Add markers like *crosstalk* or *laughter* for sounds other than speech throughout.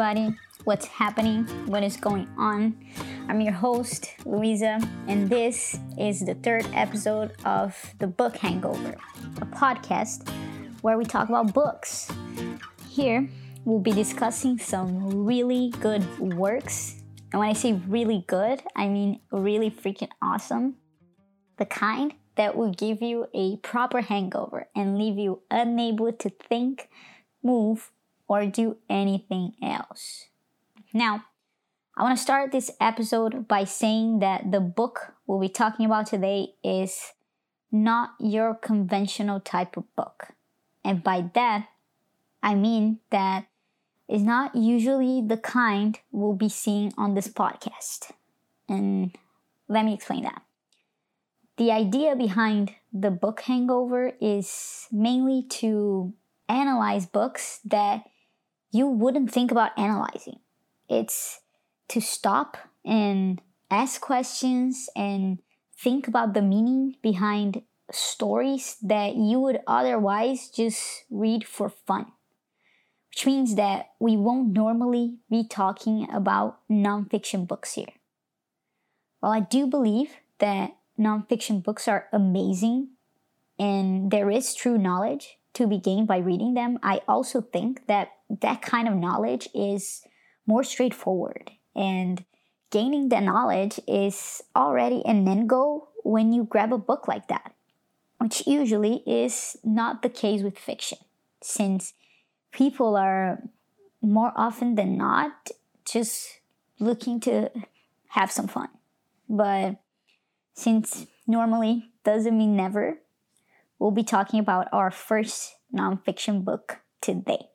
Everybody. What's happening? What is going on? I'm your host, Luisa, and this is the third episode of The Book Hangover, a podcast where we talk about books. Here, we'll be discussing some really good works. And when I say really good, I mean really freaking awesome. The kind that will give you a proper hangover and leave you unable to think, move, or do anything else. Now, I want to start this episode by saying that the book we'll be talking about today is not your conventional type of book. And by that, I mean that it's not usually the kind we'll be seeing on this podcast. And let me explain that. The idea behind the book hangover is mainly to analyze books that you wouldn't think about analyzing. It's to stop and ask questions and think about the meaning behind stories that you would otherwise just read for fun. Which means that we won't normally be talking about nonfiction books here. While I do believe that nonfiction books are amazing and there is true knowledge to be gained by reading them, I also think that that kind of knowledge is more straightforward. And gaining the knowledge is already an end goal when you grab a book like that, which usually is not the case with fiction, since people are more often than not just looking to have some fun. But since normally doesn't mean never, we'll be talking about our first nonfiction book today.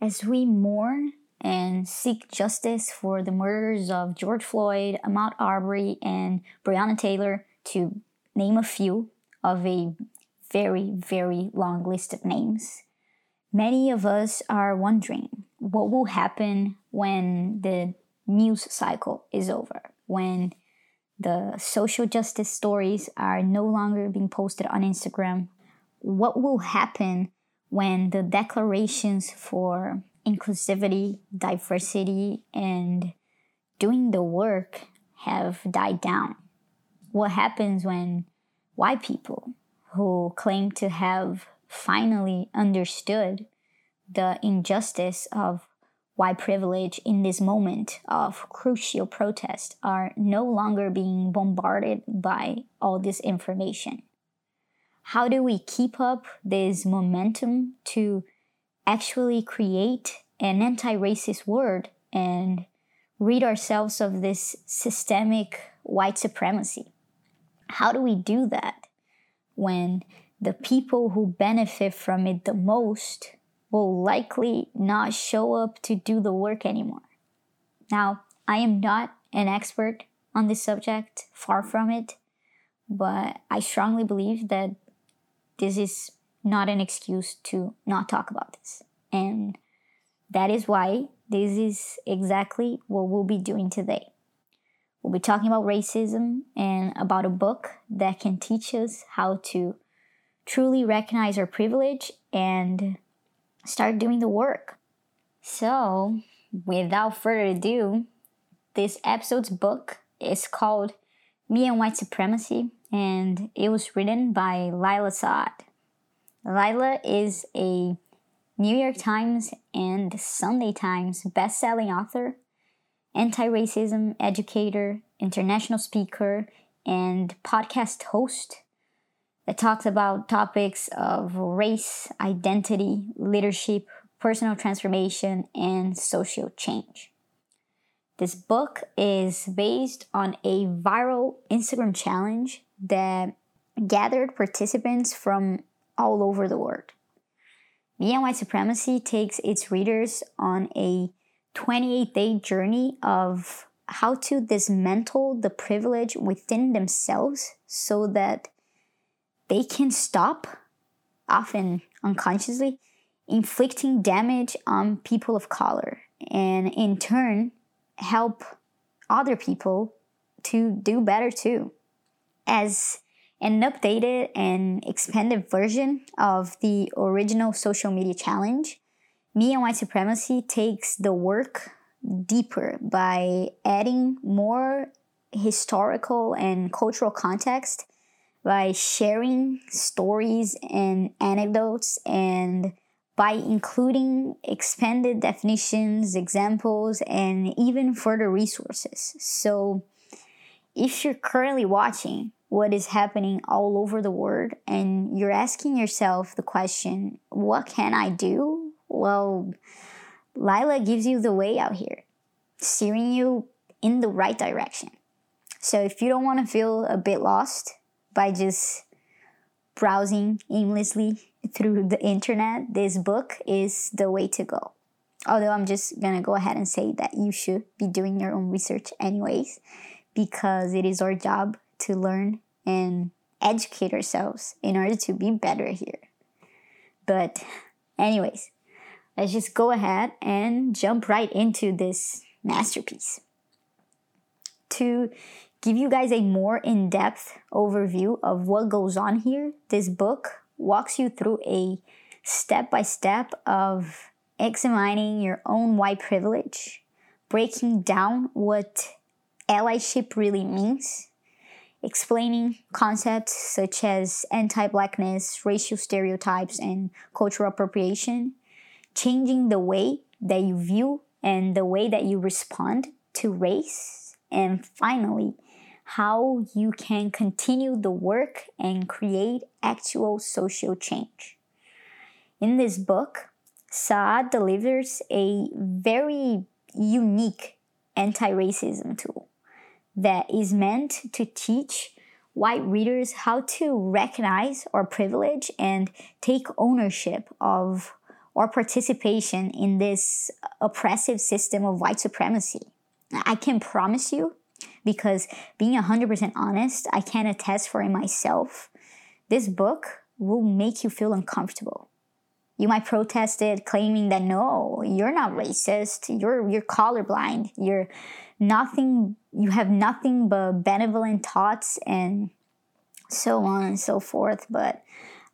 As we mourn and seek justice for the murders of George Floyd, Ahmaud Arbery, and Breonna Taylor, to name a few of a very, very long list of names, many of us are wondering what will happen when the news cycle is over, when the social justice stories are no longer being posted on Instagram. What will happen when the declarations for inclusivity, diversity, and doing the work have died down? What happens when white people who claim to have finally understood the injustice of white privilege in this moment of crucial protest are no longer being bombarded by all this information? How do we keep up this momentum to actually create an anti racist word and rid ourselves of this systemic white supremacy? How do we do that when the people who benefit from it the most will likely not show up to do the work anymore? Now, I am not an expert on this subject, far from it, but I strongly believe that this is not an excuse to not talk about this. And that is why this is exactly what we'll be doing today. We'll be talking about racism and about a book that can teach us how to truly recognize our privilege and start doing the work. So, without further ado, this episode's book is called Me and White Supremacy and it was written by Layla Saad. Layla is a New York Times and Sunday Times best-selling author, anti-racism educator, international speaker, and podcast host that talks about topics of race, identity, leadership, personal transformation, and social change. This book is based on a viral Instagram challenge that gathered participants from all over the world. Me White Supremacy takes its readers on a 28 day journey of how to dismantle the privilege within themselves so that they can stop, often unconsciously, inflicting damage on people of color and in turn help other people to do better too as an updated and expanded version of the original social media challenge. Me and White Supremacy takes the work deeper by adding more historical and cultural context by sharing stories and anecdotes and by including expanded definitions, examples, and even further resources. So, if you're currently watching what is happening all over the world and you're asking yourself the question, what can I do? Well, Layla gives you the way out here, steering you in the right direction. So if you don't want to feel a bit lost by just browsing aimlessly *laughs* through the internet, this book is the way to go. Although I'm just gonna go ahead and say that you should be doing your own research anyways, because it is our job to learn and educate ourselves in order to be better here. But, anyways, let's just go ahead and jump right into this masterpiece. To give you guys a more in depth overview of what goes on here, this book walks you through a step by step of examining your own white privilege, breaking down what allyship really means, explaining concepts such as anti blackness, racial stereotypes, and cultural appropriation, changing the way that you view and the way that you respond to race, and finally, how you can continue the work and create actual social change. In this book, Saad delivers a very unique anti racism tool that is meant to teach white readers how to recognize our privilege and take ownership of our participation in this oppressive system of white supremacy. I can promise you, because being 100% honest, I can attest for it myself, this book will make you feel uncomfortable. You might protest it, claiming that no, you're not racist, you're you're colorblind, you're nothing you have nothing but benevolent thoughts and so on and so forth. But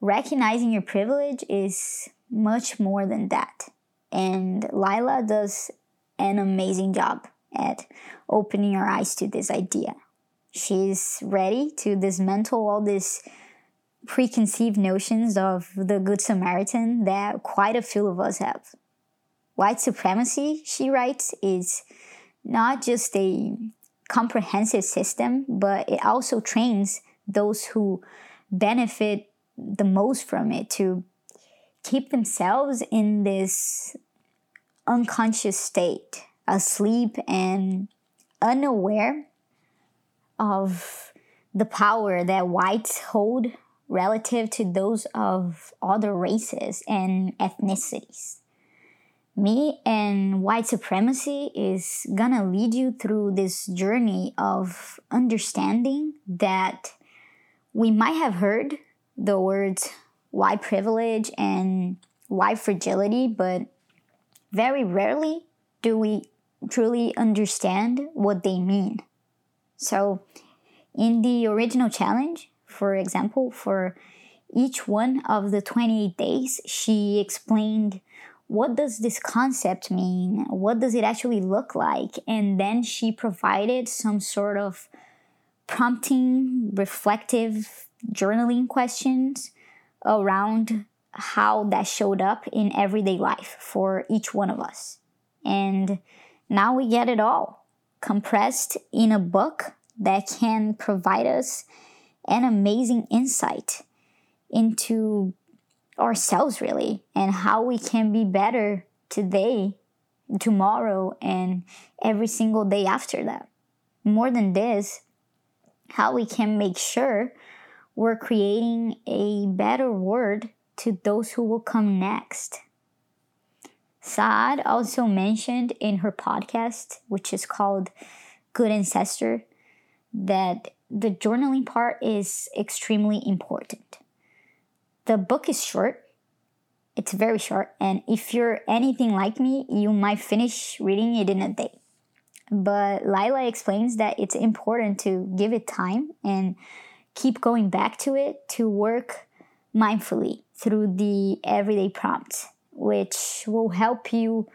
recognizing your privilege is much more than that. And Layla does an amazing job at opening our eyes to this idea. She's ready to dismantle all these preconceived notions of the Good Samaritan that quite a few of us have. White supremacy, she writes, is not just a comprehensive system, but it also trains those who benefit the most from it to keep themselves in this unconscious state, asleep and unaware of the power that whites hold relative to those of other races and ethnicities me and white supremacy is gonna lead you through this journey of understanding that we might have heard the words white privilege and white fragility, but very rarely do we truly understand what they mean. So, in the original challenge, for example, for each one of the 28 days, she explained what does this concept mean? What does it actually look like? And then she provided some sort of prompting, reflective journaling questions around how that showed up in everyday life for each one of us. And now we get it all compressed in a book that can provide us an amazing insight into ourselves really and how we can be better today, tomorrow, and every single day after that. More than this, how we can make sure we're creating a better world to those who will come next. Saad also mentioned in her podcast, which is called Good Ancestor, that the journaling part is extremely important. The book is short. It's very short. And if you're anything like me, you might finish reading it in a day. But Layla explains that it's important to give it time and keep going back to it to work mindfully through the everyday prompts which will help you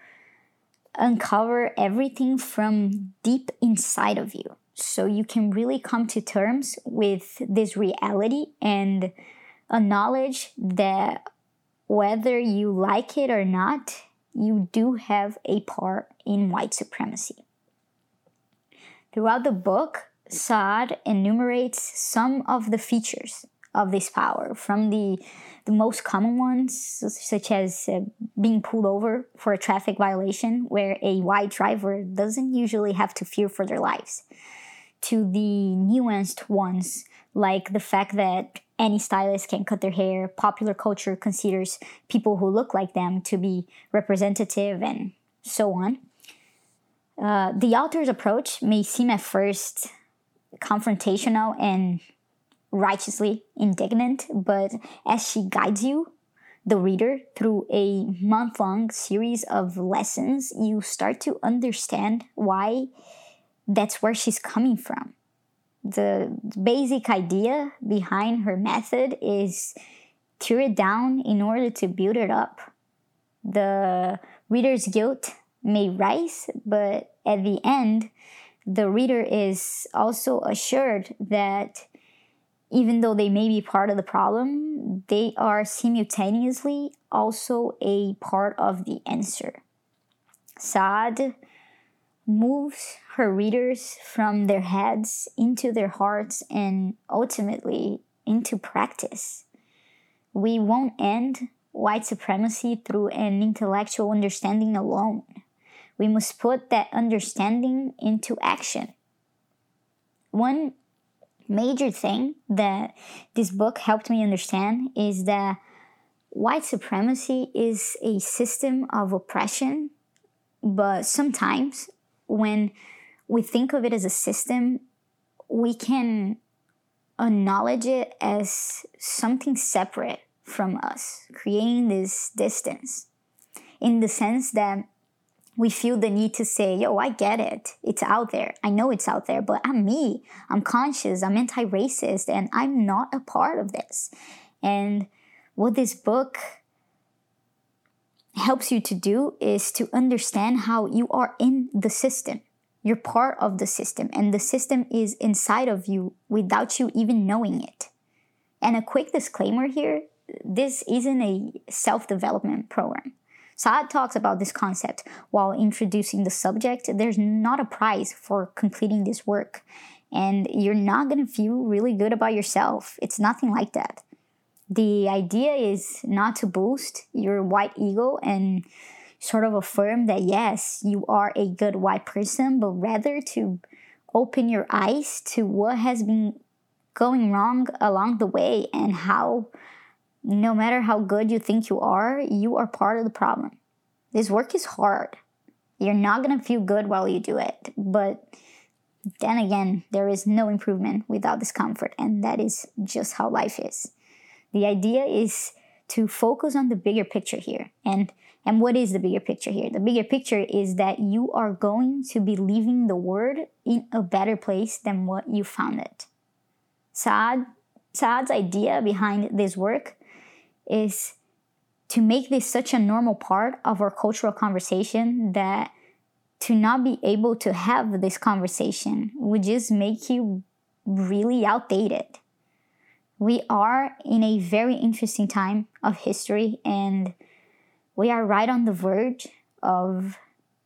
uncover everything from deep inside of you. So you can really come to terms with this reality and acknowledge that whether you like it or not, you do have a part in white supremacy. Throughout the book, Saad enumerates some of the features of this power from the the most common ones such as uh, being pulled over for a traffic violation where a white driver doesn't usually have to fear for their lives to the nuanced ones like the fact that any stylist can cut their hair popular culture considers people who look like them to be representative and so on uh, the author's approach may seem at first confrontational and righteously indignant, but as she guides you, the reader, through a month long series of lessons, you start to understand why that's where she's coming from. The basic idea behind her method is tear it down in order to build it up. The reader's guilt may rise, but at the end, the reader is also assured that even though they may be part of the problem, they are simultaneously also a part of the answer. Saad moves her readers from their heads into their hearts and ultimately into practice. We won't end white supremacy through an intellectual understanding alone. We must put that understanding into action. One major thing that this book helped me understand is that white supremacy is a system of oppression, but sometimes when we think of it as a system, we can acknowledge it as something separate from us, creating this distance in the sense that we feel the need to say, yo, I get it. It's out there. I know it's out there, but I'm me. I'm conscious. I'm anti racist, and I'm not a part of this. And what this book helps you to do is to understand how you are in the system. You're part of the system, and the system is inside of you without you even knowing it. And a quick disclaimer here this isn't a self development program. Saad talks about this concept while introducing the subject. There's not a prize for completing this work, and you're not to feel really good about yourself. It's nothing like that. The idea is not to boost your white ego and sort of affirm that yes, you are a good white person, but rather to open your eyes to what has been going wrong along the way and how no matter how good you think you are, you are part of the problem. This work is hard. You're not going to feel good while you do it. But then again, there is no improvement without discomfort, and that is just how life is. The idea is to focus on the bigger picture here. And and what is the bigger picture here? The bigger picture is that you are going to be leaving the world in a better place than what you found it. Saad Saad's idea behind this work is to make this such a normal part of our cultural conversation that to not be able to have this conversation would just make you really outdated. We are in a very interesting time of history and we are right on the verge of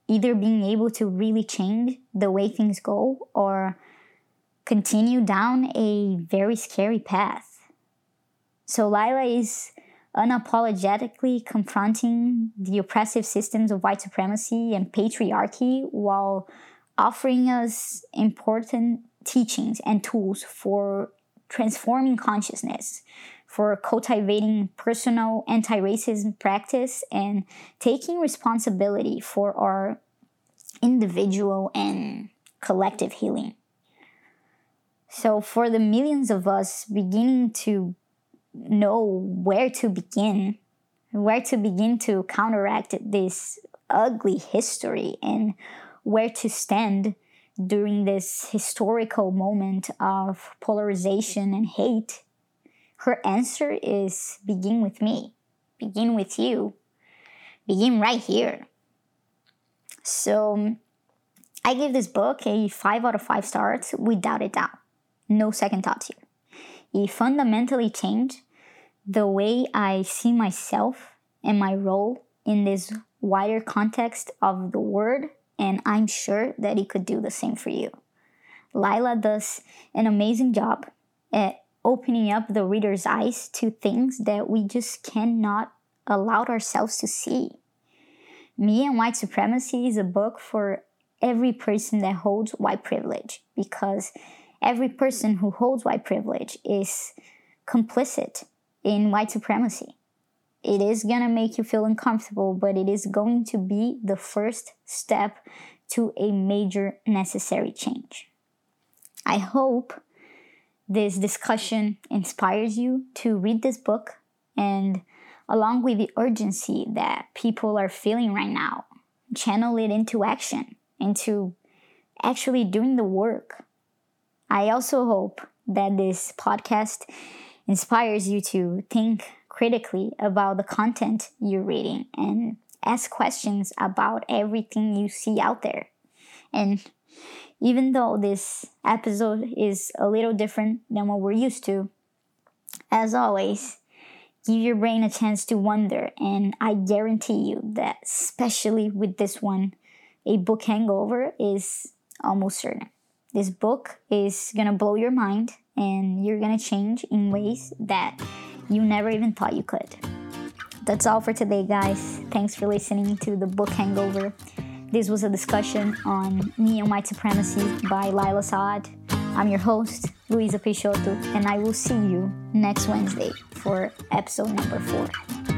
either being able to really change the way things go or continue down a very scary path. So Layla is unapologetically confronting the oppressive systems of white supremacy and patriarchy while offering us important teachings and tools for transforming consciousness, for cultivating personal anti racism practice, and taking responsibility for our individual and collective healing. So, for the millions of us beginning to know where to begin, where to begin to counteract this ugly history and where to stand during this historical moment of polarization and hate, her answer is begin with me, begin with you. begin right here. So um, I give this book a 5 out of 5 stars without a doubt. No second thoughts here. It fundamentally changed the way I see myself and my role in this wider context of the word, and I'm sure that it could do the same for you. Layla does an amazing job at opening up the reader's eyes to things that we just cannot allow ourselves to see. Me and White Supremacy is a book for every person that holds white privilege because every person who holds white privilege is complicit in white supremacy. It is gonna make you feel uncomfortable, but it is going to be the first step to a major necessary change. I hope this discussion inspires you to read this book and along with the urgency that people are feeling right now, channel it into action, into actually doing the work. I also hope that this podcast inspires you to think critically about the content you're reading and ask questions about everything you see out there. And even though this episode is a little different than what we're used to, as always, give your brain a chance to wonder. And I guarantee you that, especially with this one, a book hangover is almost certain. This book is gonna blow your mind and you're gonna change in ways that you never even thought you could. That's all for today, guys. Thanks for listening to the book hangover. This was a discussion on Neo White Supremacy by Layla Saad. I'm your host, Luisa Peixoto, and I will see you next Wednesday for episode number four.